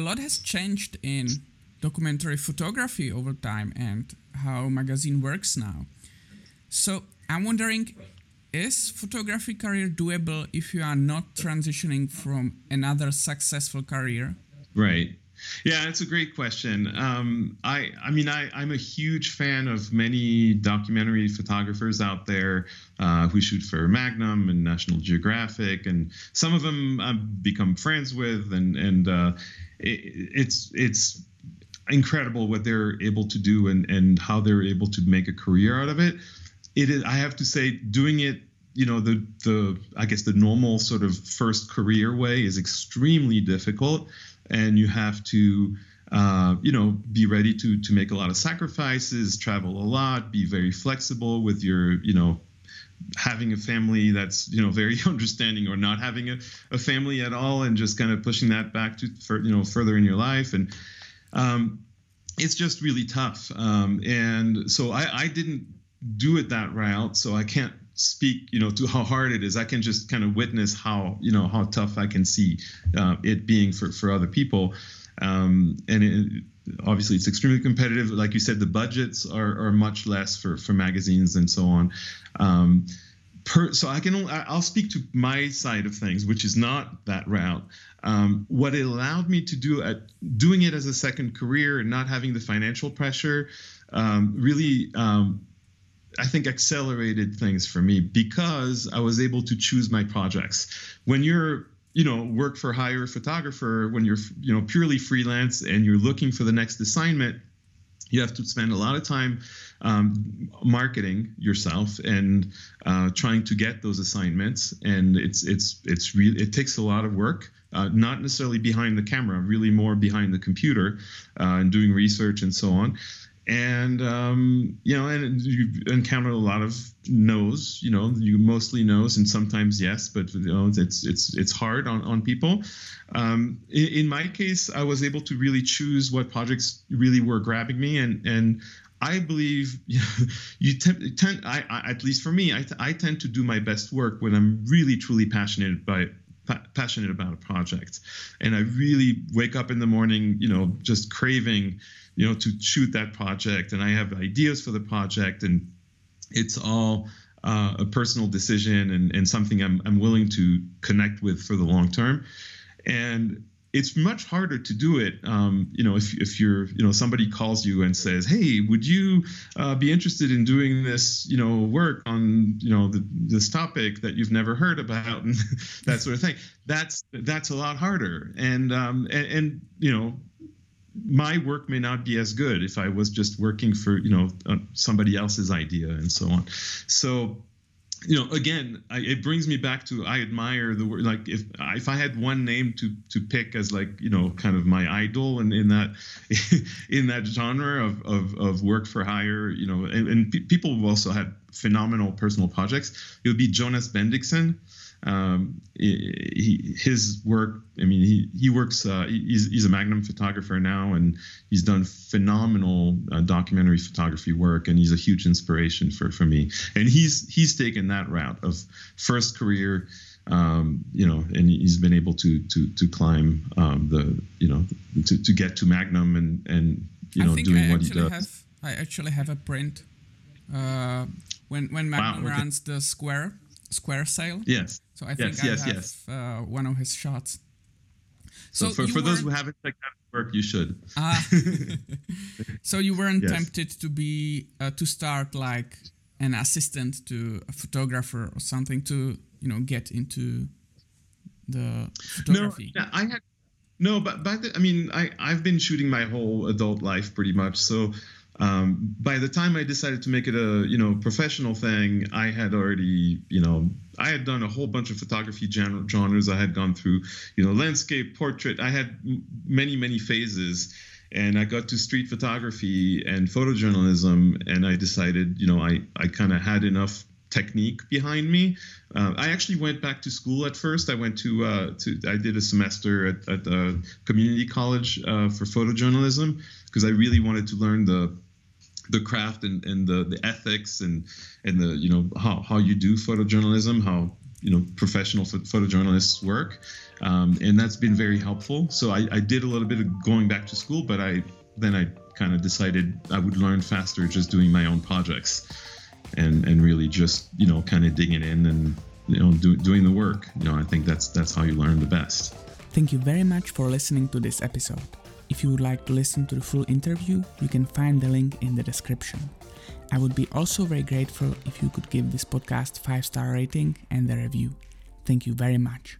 a lot has changed in documentary photography over time and how magazine works now. So I'm wondering, is photography career doable if you are not transitioning from another successful career? Right. Yeah, it's a great question. Um, I, I mean, I, I'm a huge fan of many documentary photographers out there uh, who shoot for Magnum and National Geographic, and some of them I've become friends with, and and uh, it, it's it's incredible what they're able to do and and how they're able to make a career out of it. It is, I have to say, doing it you know the the I guess the normal sort of first career way is extremely difficult and you have to uh, you know be ready to to make a lot of sacrifices travel a lot be very flexible with your you know having a family that's you know very understanding or not having a, a family at all and just kind of pushing that back to for, you know further in your life. And um, it's just really tough. Um, and so I, I didn't do it that route. So i can't speak you know to how hard it is. I can just kind of witness how you know how tough i can see uh, it being for for other people um, and it, obviously it's extremely competitive. Like you said the budgets are, are much less for for magazines and so on. Um, per, so i can i'll speak to my side of things which is not that route. Um, what it allowed me to do at doing it as a second career and not having the financial pressure um, really um, I think accelerated things for me because I was able to choose my projects. When you're you know work for hire photographer when you're you know purely freelance and you're looking for the next assignment you have to spend a lot of time um, marketing yourself and uh, trying to get those assignments. And it's it's it's really it takes a lot of work uh, not necessarily behind the camera really more behind the computer uh, and doing research and so on and um, you know, and you encounter a lot of no's. You know, you mostly no's, and sometimes yes, but you know, it's it's it's hard on on people. Um, in, in, my case, I was able to really choose what projects really were grabbing me, and and I believe you tend, tend I, I, at least for me, I, I tend to do my best work when I'm really truly passionate by passionate about a project and i really wake up in the morning you know just craving you know to shoot that project and i have ideas for the project and it's all uh, a personal decision and, and something I'm, I'm willing to connect with for the long term. And it's much harder to do it um, you know if, if you're you know somebody calls you and says hey would you uh, be interested in doing this you know work on you know the, this topic that you've never heard about? And that sort of thing. That's that's a lot harder. And um, and, and you know my work may not be as good if I was just working for you know uh, somebody else's idea and so on. So you know again I, it brings me back to i admire the word like if if i had one name to to pick as like you know kind of my idol and in that in that genre of of, of work for hire you know and, and people who also had phenomenal personal projects it would be Jonas Bendiksen um, he, his work, I mean, he, he works, uh, he's, he's a Magnum photographer now, and he's done phenomenal uh, documentary photography work, and he's a huge inspiration for, for me. And he's, he's taken that route of first career, um, you know, and he's been able to, to, to climb um, the, you know, to, to get to Magnum and, and, you know, doing I what he does. Have, I actually have a print uh, when, when Magnum wow, okay. runs the square, square sale. Yes so I think yes, I yes, have yes. Uh, one of his shots. So, so for, for those who haven't checked out his work, you should. Ah. so you weren't yes. tempted to be uh, to start like an assistant to a photographer or something to you know get into the photography. No, I had no, but back then, I mean, I I've been shooting my whole adult life pretty much. So um, by the time I decided to make it a you know professional thing, I had already you know I had done a whole bunch of photography genres. I had gone through you know landscape, portrait. I had many many phases, and I got to street photography and photojournalism, and I decided you know I I kind of had enough technique behind me. Uh, I actually went back to school at first. I went to uh, to I did a semester at, at a community college uh, for photojournalism because I really wanted to learn the the craft and, and the, the ethics and and the you know how, how you do photojournalism how you know professional photojournalists work, um, and that's been very helpful. So I, I did a little bit of going back to school, but I then I kind of decided I would learn faster just doing my own projects, and and really just you know kind of digging in and you know do, doing the work. You know I think that's that's how you learn the best. Thank you very much for listening to this episode. If you would like to listen to the full interview, you can find the link in the description. I would be also very grateful if you could give this podcast 5 star rating and a review. Thank you very much.